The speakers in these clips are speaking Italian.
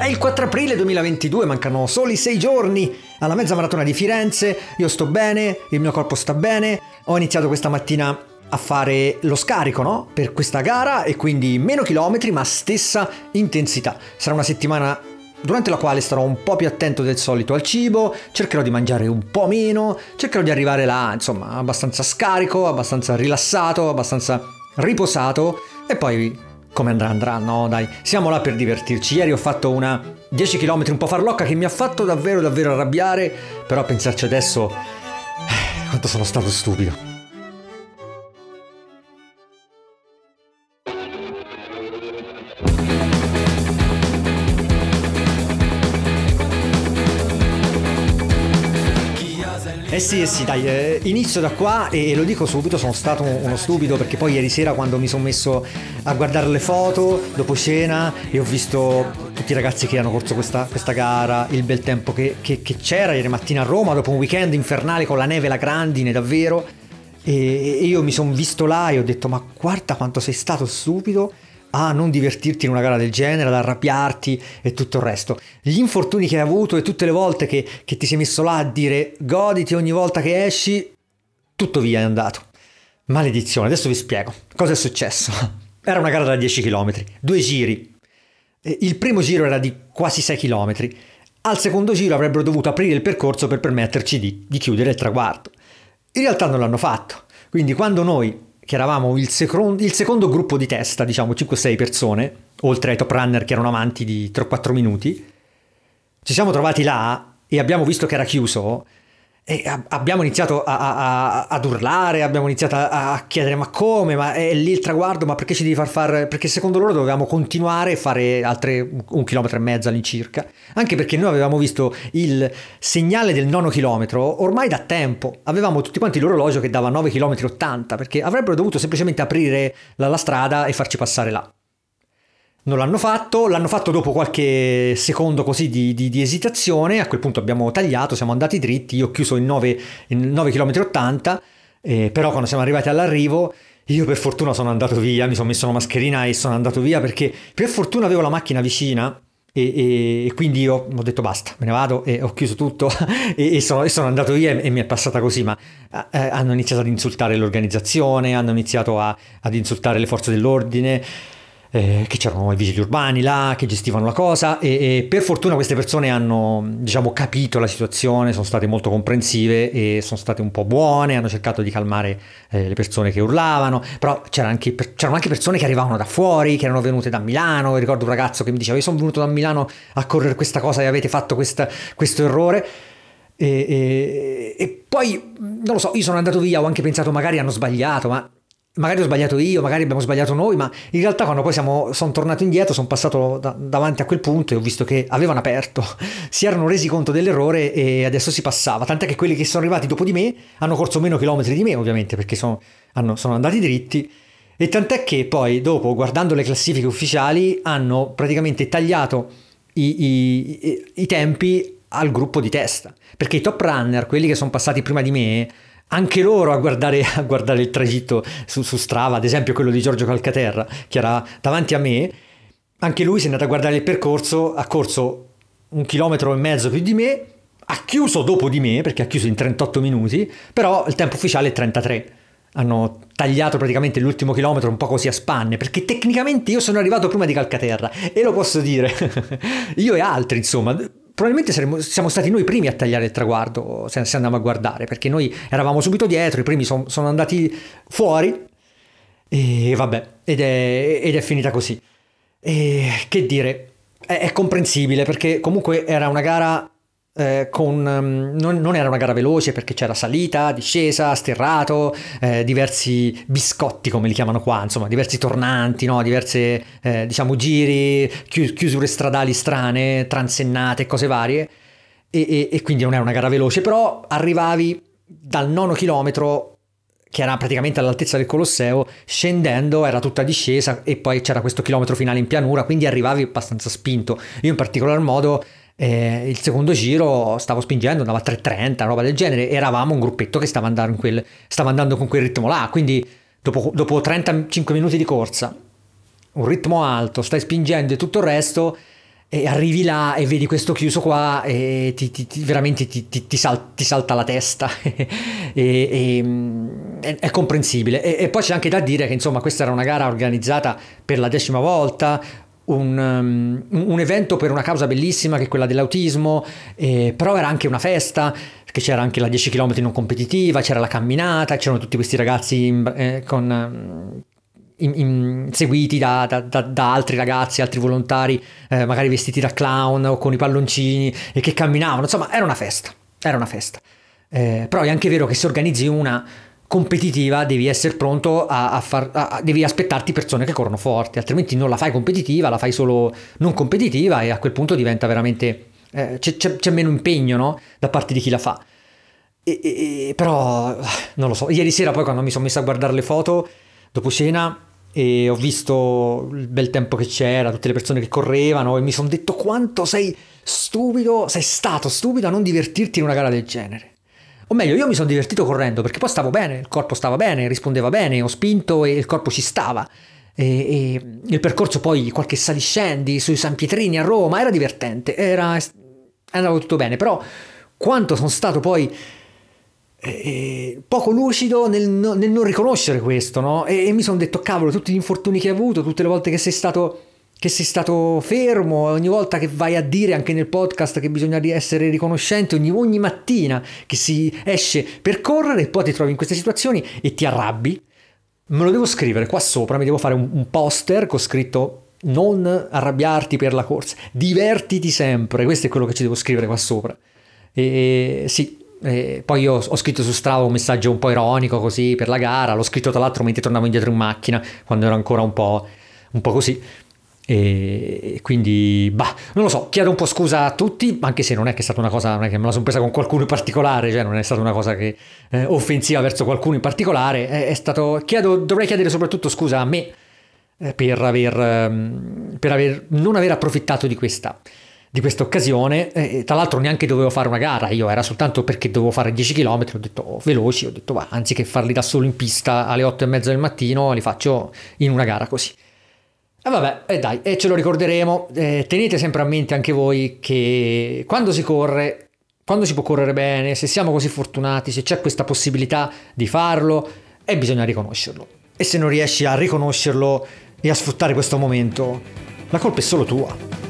È il 4 aprile 2022, mancano soli 6 giorni alla mezza maratona di Firenze, io sto bene, il mio corpo sta bene, ho iniziato questa mattina a fare lo scarico no? per questa gara e quindi meno chilometri ma stessa intensità. Sarà una settimana durante la quale starò un po' più attento del solito al cibo, cercherò di mangiare un po' meno, cercherò di arrivare là insomma abbastanza scarico, abbastanza rilassato, abbastanza riposato e poi come andrà andrà, no dai, siamo là per divertirci. Ieri ho fatto una 10 km un po' farlocca che mi ha fatto davvero davvero arrabbiare, però a pensarci adesso eh, quanto sono stato stupido. Sì, eh sì, dai, eh, inizio da qua e lo dico subito, sono stato uno stupido perché poi ieri sera quando mi sono messo a guardare le foto dopo cena e ho visto tutti i ragazzi che hanno corso questa, questa gara, il bel tempo che, che, che, c'era ieri mattina a Roma dopo un weekend infernale con la neve e la grandine davvero. E, e io mi sono visto là e ho detto ma guarda quanto sei stato stupido a non divertirti in una gara del genere, ad arrabbiarti e tutto il resto. Gli infortuni che hai avuto e tutte le volte che, che ti sei messo là a dire goditi ogni volta che esci, tutto via è andato. Maledizione, adesso vi spiego cosa è successo. Era una gara da 10 km, due giri. Il primo giro era di quasi 6 km. Al secondo giro avrebbero dovuto aprire il percorso per permetterci di, di chiudere il traguardo. In realtà non l'hanno fatto. Quindi quando noi che eravamo il, second- il secondo gruppo di testa, diciamo 5-6 persone, oltre ai top runner che erano avanti di 3-4 minuti, ci siamo trovati là e abbiamo visto che era chiuso e abbiamo iniziato a, a, ad urlare, abbiamo iniziato a, a, chiedere ma come, ma è lì il traguardo, ma perché ci devi far fare, perché secondo loro dovevamo continuare e fare altre un chilometro e mezzo all'incirca, anche perché noi avevamo visto il segnale del nono chilometro ormai da tempo, avevamo tutti quanti l'orologio che dava 9 km 80, perché avrebbero dovuto semplicemente aprire la, la strada e farci passare là. Non l'hanno fatto, l'hanno fatto dopo qualche secondo così di, di, di, esitazione, a quel punto abbiamo tagliato, siamo andati dritti, io ho chiuso in 9, in 9 km 80, eh, però quando siamo arrivati all'arrivo io per fortuna sono andato via, mi sono messo una mascherina e sono andato via perché per fortuna avevo la macchina vicina e, e, e quindi ho, ho, detto basta, me ne vado e ho chiuso tutto e, e sono, sono, andato via e, mi è passata così, ma eh, hanno iniziato ad insultare l'organizzazione, hanno iniziato a, ad insultare le forze dell'ordine eh, che c'erano i vigili urbani là che gestivano la cosa e, e, per fortuna queste persone hanno diciamo capito la situazione, sono state molto comprensive e sono state un po' buone, hanno cercato di calmare eh, le persone che urlavano, però c'erano anche, c'erano anche, persone che arrivavano da fuori, che erano venute da Milano, ricordo un ragazzo che mi diceva io sono venuto da Milano a correre questa cosa e avete fatto questa, questo errore. E, e, e, poi, non lo so, io sono andato via, ho anche pensato magari hanno sbagliato, ma magari ho sbagliato io, magari abbiamo sbagliato noi, ma in realtà quando poi siamo, sono tornato indietro, sono passato da, davanti a quel punto e ho visto che avevano aperto, si erano resi conto dell'errore e adesso si passava, tant'è che quelli che sono arrivati dopo di me hanno corso meno chilometri di me ovviamente perché sono, hanno, sono andati dritti. E tant'è che poi dopo guardando le classifiche ufficiali hanno praticamente tagliato i, i, i tempi al gruppo di testa, perché i top runner, quelli che sono passati prima di me, anche loro a guardare, a guardare il tragitto su, su, Strava, ad esempio quello di Giorgio Calcaterra, che era davanti a me, anche lui si è andato a guardare il percorso, ha corso un chilometro e mezzo più di me, ha chiuso dopo di me, perché ha chiuso in 38 minuti, però il tempo ufficiale è 33. Hanno tagliato praticamente l'ultimo chilometro un po' così a spanne, perché tecnicamente io sono arrivato prima di Calcaterra, e lo posso dire, io e altri insomma, probabilmente saremmo, siamo stati noi i primi a tagliare il traguardo se, se andiamo a guardare, perché noi eravamo subito dietro, i primi son, sono andati fuori e vabbè, ed è, ed è finita così. E che dire, è, è comprensibile perché comunque era una gara eh, con, um, non, non, era una gara veloce perché c'era salita, discesa, sterrato, eh, diversi biscotti come li chiamano qua, insomma diversi tornanti, no? diverse eh, diciamo giri, chius- chiusure stradali strane, transennate, cose varie e, e, e quindi non era una gara veloce, però arrivavi dal nono chilometro che era praticamente all'altezza del Colosseo, scendendo era tutta discesa e poi c'era questo chilometro finale in pianura, quindi arrivavi abbastanza spinto. Io in particolar modo eh, il secondo giro stavo spingendo, andava a 3.30, roba del genere. Eravamo un gruppetto che stava andando, quel, stava andando con quel ritmo là. Quindi dopo, dopo 35 minuti di corsa, un ritmo alto, stai spingendo e tutto il resto, e arrivi là e vedi questo chiuso qua e ti, ti, ti, veramente ti, sal, salta la testa e, e, mm, è, è, comprensibile e, e, poi c'è anche da dire che insomma questa era una gara organizzata per la decima volta un, um, un evento per una causa bellissima che è quella dell'autismo eh, però era anche una festa perché c'era anche la 10 km non competitiva c'era la camminata c'erano tutti questi ragazzi in, eh, con in, in, seguiti da, da, da, da, altri ragazzi, altri volontari, eh, magari vestiti da clown o con i palloncini e che camminavano. Insomma, era una festa. Era una festa. Eh, però è anche vero che se organizzi una competitiva devi essere pronto a, a far a, devi aspettarti persone che corrono forti altrimenti non la fai competitiva la fai solo non competitiva e a quel punto diventa veramente eh, c'è, c'è, c'è, meno impegno no? da parte di chi la fa e, e, però non lo so ieri sera poi quando mi sono messo a guardare le foto dopo cena e ho visto il bel tempo che c'era, tutte le persone che correvano e mi sono detto quanto sei stupido, sei stato stupido a non divertirti in una gara del genere. O meglio, io mi sono divertito correndo perché poi stavo bene, il corpo stava bene, rispondeva bene, ho spinto e il corpo ci stava. E, e il percorso poi, qualche saliscendi sui San Pietrini a Roma, era divertente, era, andava tutto bene, però quanto sono stato poi eh, poco lucido nel, nel, non riconoscere questo, no? E, e mi sono detto, cavolo, tutti gli infortuni che hai avuto, tutte le volte che sei stato che sei stato fermo, ogni volta che vai a dire anche nel podcast che bisogna essere riconoscenti, ogni, ogni, mattina che si esce per correre e poi ti trovi in queste situazioni e ti arrabbi, me lo devo scrivere qua sopra, mi devo fare un, un poster con scritto non arrabbiarti per la corsa, divertiti sempre, questo è quello che ci devo scrivere qua sopra. E sì, e poi io ho scritto su Strava un messaggio un po' ironico così per la gara, l'ho scritto tra l'altro mentre tornavo indietro in macchina, quando ero ancora un po', un po così. E quindi, bah, non lo so, chiedo un po' scusa a tutti, anche se non è che è stata una cosa, non è che me la sono presa con qualcuno in particolare, cioè non è stata una cosa che, eh, offensiva verso qualcuno in particolare, è, è, stato, chiedo, dovrei chiedere soprattutto scusa a me eh, per, aver, ehm, per aver, non aver approfittato di questa di questa occasione. Eh, tra l'altro neanche dovevo fare una gara, io era soltanto perché dovevo fare 10 km, ho detto oh, veloci, ho detto va, anziché farli da solo in pista alle 8 e mezza del mattino, li faccio in una gara così. E vabbè, e dai, e ce lo ricorderemo. Eh, tenete sempre a mente anche voi che quando si corre, quando si può correre bene, se siamo così fortunati, se c'è questa possibilità di farlo, e bisogna riconoscerlo. E se non riesci a riconoscerlo e a sfruttare questo momento, la colpa è solo tua.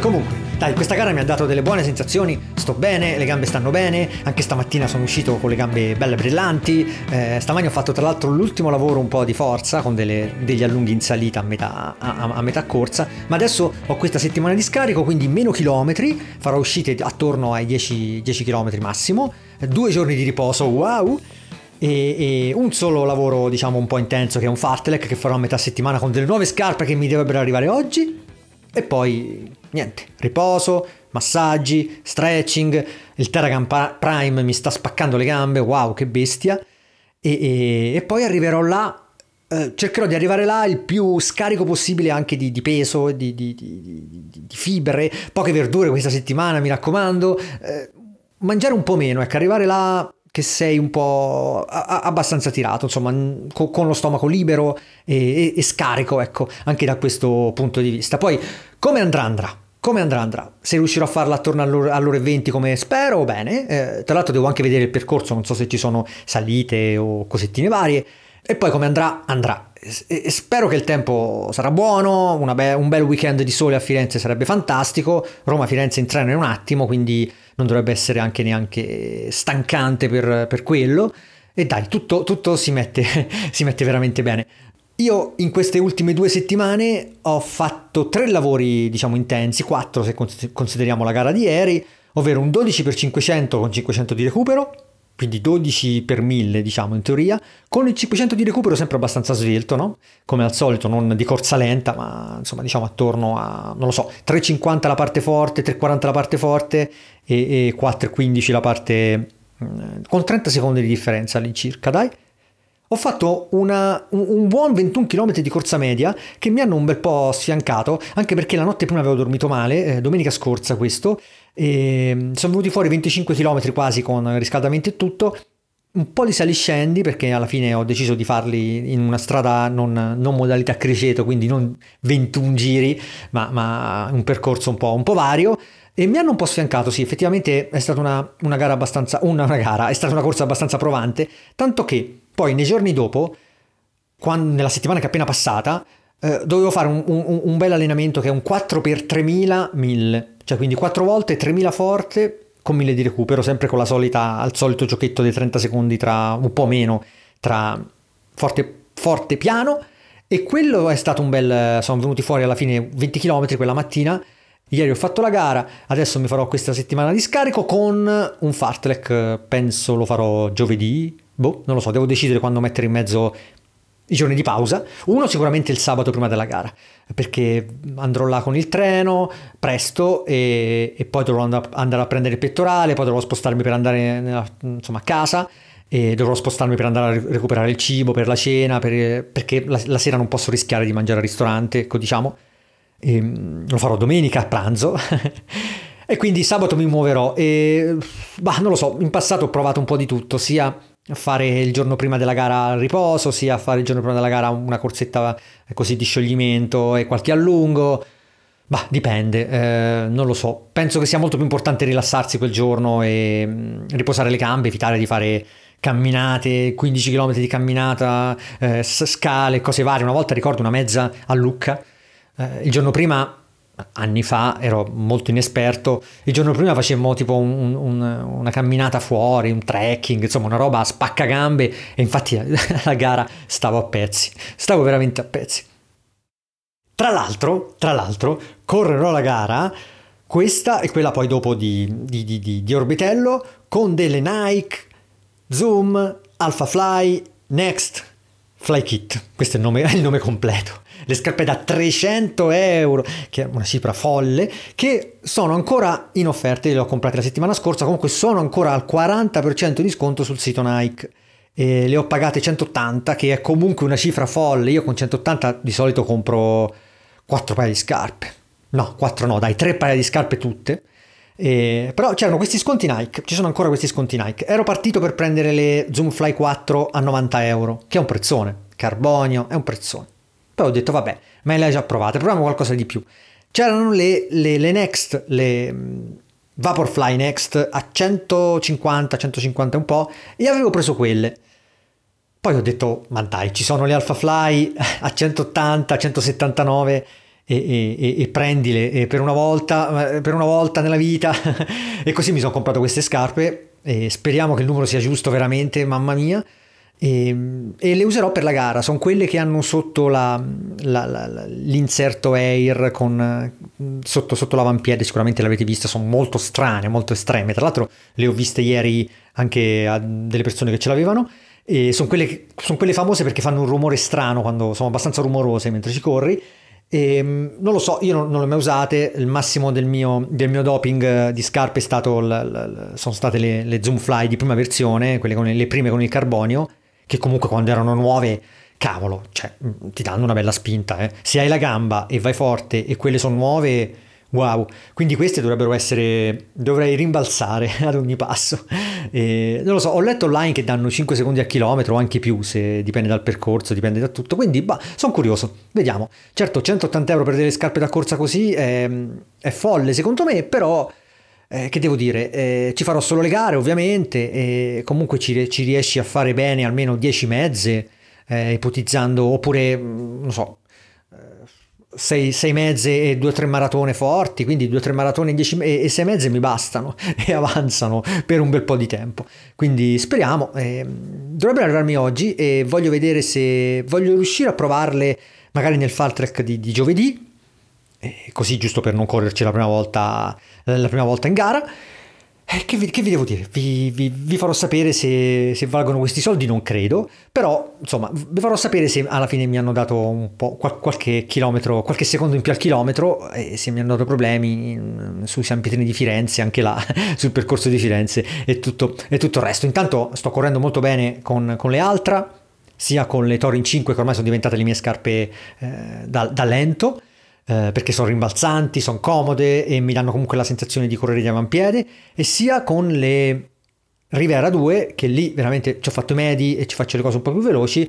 Comunque, dai, questa gara mi ha dato delle buone sensazioni, sto bene, le gambe stanno bene, anche stamattina sono uscito con le gambe belle brillanti, eh, stamani ho fatto tra l'altro l'ultimo lavoro un po' di forza con delle, degli allunghi in salita a metà, a, a metà corsa, ma adesso ho questa settimana di scarico, quindi meno chilometri, farò uscite attorno ai 10, 10 km massimo, due giorni di riposo, wow! E, e, un solo lavoro diciamo un po' intenso che è un fartlek che farò a metà settimana con delle nuove scarpe che mi dovrebbero arrivare oggi e poi niente, riposo, massaggi, stretching, il Terragan Prime mi sta spaccando le gambe, wow che bestia, e, e, e poi arriverò là, eh, cercherò di arrivare là il più scarico possibile anche di, di peso, di, di, di, fibre, poche verdure questa settimana mi raccomando, eh, mangiare un po' meno, ecco, arrivare là che sei un po' abbastanza tirato, insomma, con, lo stomaco libero e, e, e, scarico, ecco, anche da questo punto di vista. Poi, come andrà andrà? Come andrà andrà? Se riuscirò a farla attorno alle ore 20 come spero, bene. Eh, tra l'altro devo anche vedere il percorso, non so se ci sono salite o cosettine varie. E poi come andrà? Andrà. E spero che il tempo sarà buono, be- un bel weekend di sole a Firenze sarebbe fantastico, Roma-Firenze in treno in un attimo, quindi non dovrebbe essere anche neanche stancante per, per quello. E dai, tutto, tutto si, mette, si mette veramente bene. Io in queste ultime due settimane ho fatto tre lavori, diciamo, intensi, quattro se consideriamo la gara di ieri, ovvero un 12x500 con 500 di recupero, quindi 12 per 1000 diciamo in teoria, con il 500 di recupero sempre abbastanza svelto, no? Come al solito, non di corsa lenta, ma insomma diciamo attorno a, non lo so, 3,50 la parte forte, 3,40 la parte forte e, e 4,15 la parte... Mm, con 30 secondi di differenza all'incirca, dai. Ho fatto una, un, un, buon 21 km di corsa media che mi hanno un bel po' sfiancato, anche perché la notte prima avevo dormito male, eh, domenica scorsa questo, e sono venuti fuori 25 km quasi con riscaldamento e tutto, un po' di saliscendi perché alla fine ho deciso di farli in una strada non, non modalità criceto, quindi non 21 giri, ma, ma un percorso un po', un po' vario. E mi hanno un po' sfiancato, sì, effettivamente è stata una, una gara abbastanza, una, una, gara, è stata una corsa abbastanza provante, tanto che poi nei giorni dopo, quando, nella settimana che è appena passata, eh, dovevo fare un, un, un, bel allenamento che è un 4x3000 1000, cioè quindi 4 volte 3000 forte con 1000 di recupero, sempre con la solita, al solito giochetto dei 30 secondi tra un po' meno tra forte, forte piano. E quello è stato un bel, sono venuti fuori alla fine 20 km quella mattina Ieri ho fatto la gara, adesso mi farò questa settimana di scarico con un fartlek, penso lo farò giovedì, boh, non lo so, devo decidere quando mettere in mezzo i giorni di pausa. Uno sicuramente il sabato prima della gara, perché andrò là con il treno presto e, e poi dovrò andare a prendere il pettorale, poi dovrò spostarmi per andare nella, insomma, a casa e dovrò spostarmi per andare a recuperare il cibo per la cena, per, perché la, la, sera non posso rischiare di mangiare al ristorante, ecco diciamo. E ehm, lo farò domenica a pranzo. e quindi sabato mi muoverò e bah, non lo so, in passato ho provato un po' di tutto, sia fare il giorno prima della gara al riposo, sia fare il giorno prima della gara una corsetta così di scioglimento e qualche allungo. Bah, dipende, eh, non lo so. Penso che sia molto più importante rilassarsi quel giorno e mm, riposare le gambe, evitare di fare camminate, 15 km di camminata, eh, scale, cose varie. Una volta ricordo una mezza a Lucca eh, il giorno prima anni fa ero molto inesperto. Il giorno prima facemmo tipo un, un, una camminata fuori un trekking insomma una roba a spaccagambe. E infatti la gara stavo a pezzi. Stavo veramente a pezzi. Tra l'altro tra l'altro correrò la gara questa e quella poi dopo di, di, di, di Orbitello con delle Nike Zoom Alpha Fly Next Fly Kit questo è il nome, è il nome completo le scarpe da 300 euro, che è una cifra folle, che sono ancora in offerta, le ho comprate la settimana scorsa, comunque sono ancora al 40% di sconto sul sito Nike. E le ho pagate 180, che è comunque una cifra folle. Io con 180 di solito compro 4 paia di scarpe. No, 4 no, dai, 3 paia di scarpe tutte. Eh, però c'erano questi sconti Nike, ci sono ancora questi sconti Nike. Ero partito per prendere le Zoom Fly 4 a 90 euro, che è un prezzone. Carbonio, è un prezzone. Poi ho detto, vabbè, ma le hai già provate, proviamo qualcosa di più. C'erano le, le, le Next, le mm, Vaporfly Next a 150, 150 un po', e avevo preso quelle. Poi ho detto, ma dai, ci sono le Alpha Fly a 180, 179 e, e, e, prendile e per una volta, eh, per una volta nella vita. e così mi sono comprato queste scarpe e speriamo che il numero sia giusto veramente, mamma mia. E, e, le userò per la gara, sono quelle che hanno sotto la, la, la, l'inserto Air con, sotto, sotto l'avampiede, sicuramente l'avete vista, sono molto strane, molto estreme, tra l'altro le ho viste ieri anche a delle persone che ce l'avevano. E sono quelle, sono quelle famose perché fanno un rumore strano quando sono abbastanza rumorose mentre ci corri e, ehm, non lo so, io non, non, le ho mai usate, il massimo del mio, del mio doping di scarpe è stato l, l, sono state le, le Zoom Fly di prima versione, quelle con le prime con il carbonio che comunque quando erano nuove, cavolo, cioè, mm, ti danno una bella spinta. Eh. Se hai la gamba e vai forte e quelle sono nuove, wow. Quindi queste dovrebbero essere, dovrei rimbalzare ad ogni passo. E, non lo so, ho letto online che danno 5 secondi a chilometro o anche più, se dipende dal percorso, dipende da tutto. Quindi, bah, sono curioso, vediamo. Certo, 180 euro per delle scarpe da corsa così è, è folle secondo me, però eh, che devo dire, eh, ci farò solo le gare ovviamente e comunque ci, ci riesci a fare bene almeno 10 mezze, eh, ipotizzando, oppure, mm, non so, 6, eh, 6 mezze e 2-3 maratone forti, quindi 2-3 maratone e 6 mezze mi bastano e avanzano per un bel po' di tempo. Quindi speriamo, eh, dovrebbero arrivarmi oggi e voglio vedere se voglio riuscire a provarle magari nel fall track di, di giovedì eh, così giusto per non correrci la prima volta, la prima volta in gara. Eh, che, vi, che, vi, devo dire? Vi, vi, vi farò sapere se, se, valgono questi soldi, non credo, però insomma vi farò sapere se alla fine mi hanno dato un po' qualche chilometro, qualche secondo in più al chilometro e se mi hanno dato problemi sui San Pietrini di Firenze, anche là, sul percorso di Firenze e tutto, e tutto il resto. Intanto sto correndo molto bene con, con le Altra, sia con le Torin 5 che ormai sono diventate le mie scarpe eh, da, da, lento, eh, perché sono rimbalzanti, sono comode e mi danno comunque la sensazione di correre di avampiede, e sia con le Rivera 2, che lì veramente ci ho fatto i medi e ci faccio le cose un po' più veloci,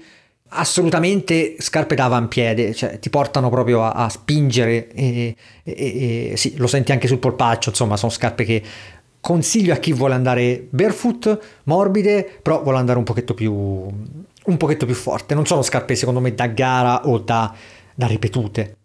assolutamente scarpe da avampiede, cioè ti portano proprio a, a spingere e, e, e, sì, lo senti anche sul polpaccio, insomma sono scarpe che consiglio a chi vuole andare barefoot, morbide, però vuole andare un pochetto più, un pochetto più forte, non sono scarpe secondo me da gara o da, da ripetute.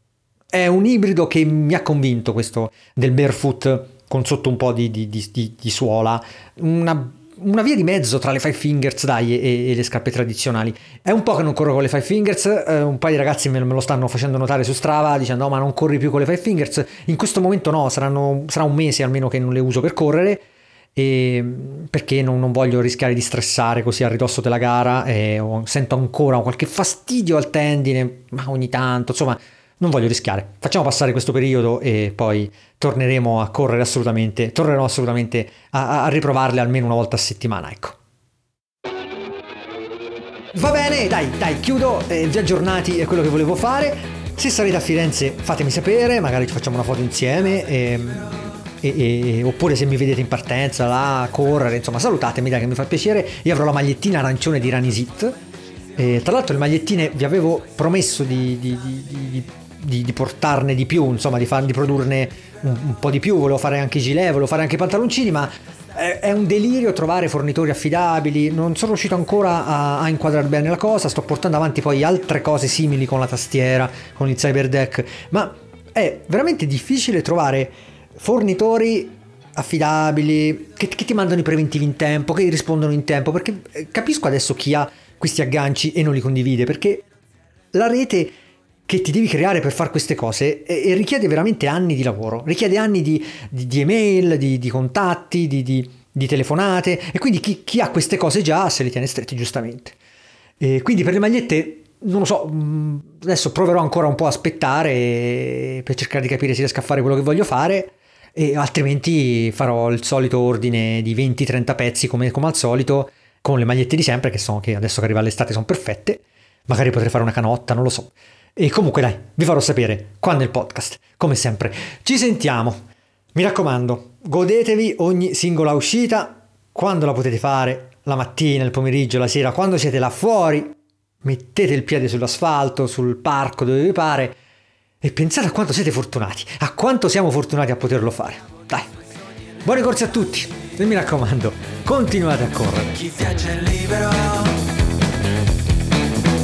È un ibrido che mi ha convinto questo del barefoot con sotto un po' di, di, di, di suola, una una via di mezzo tra le Five Fingers dai, e, e, le scarpe tradizionali. È un po' che non corro con le Five Fingers, eh, un paio di ragazzi me, me, lo stanno facendo notare su Strava dicendo no ma non corri più con le Five Fingers. In questo momento no, saranno, sarà un mese almeno che non le uso per correre. Perché non, non, voglio rischiare di stressare così a ridosso della gara e sento ancora qualche fastidio al tendine ma ogni tanto insomma non voglio rischiare. Facciamo passare questo periodo e poi torneremo a correre assolutamente, tornerò assolutamente a, a riprovarle almeno una volta a settimana, ecco. Va bene, dai, dai, chiudo, eh, vi aggiornati è quello che volevo fare. Se sarete a Firenze fatemi sapere, magari ci facciamo una foto insieme. Ehm, e, e, oppure se mi vedete in partenza là a correre, insomma salutatemi dai che mi fa piacere. Io avrò la magliettina arancione di Ranisit. E, tra l'altro le magliettine vi avevo promesso di, di, di, di di, di, portarne di più, insomma, di, far, di produrne un, un, po' di più. Volevo fare anche gilet, volevo fare anche pantaloncini, ma è, è un delirio trovare fornitori affidabili. Non sono riuscito ancora a, a, inquadrare bene la cosa. Sto portando avanti poi altre cose simili con la tastiera, con il cyberdeck, ma è veramente difficile trovare fornitori affidabili che, che ti mandano i preventivi in tempo, che rispondono in tempo, perché eh, capisco adesso chi ha questi agganci e non li condivide, perché la rete che ti devi creare per fare queste cose e, e richiede veramente anni di lavoro, richiede anni di, di, di email, di, di contatti, di, telefonate e quindi chi, chi, ha queste cose già se le tiene strette giustamente. E quindi per le magliette non lo so, mm, adesso proverò ancora un po' a aspettare per cercare di capire se riesco a fare quello che voglio fare e altrimenti farò il solito ordine di 20-30 pezzi come, come, al solito con le magliette di sempre che, sono, che adesso che arriva l'estate sono perfette, magari potrei fare una canotta, non lo so. E comunque dai, vi farò sapere qua nel podcast, come sempre. Ci sentiamo. Mi raccomando, godetevi ogni singola uscita, quando la potete fare, la mattina, il pomeriggio, la sera, quando siete là fuori, mettete il piede sull'asfalto, sul parco, dove vi pare, e pensate a quanto siete fortunati, a quanto siamo fortunati a poterlo fare. Dai, buone corse a tutti e mi raccomando, continuate a correre. Chi viaggia è libero,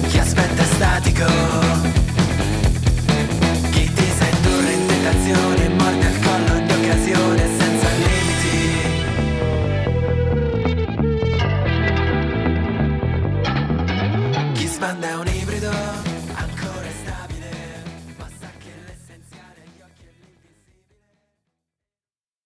chi aspetta è statico.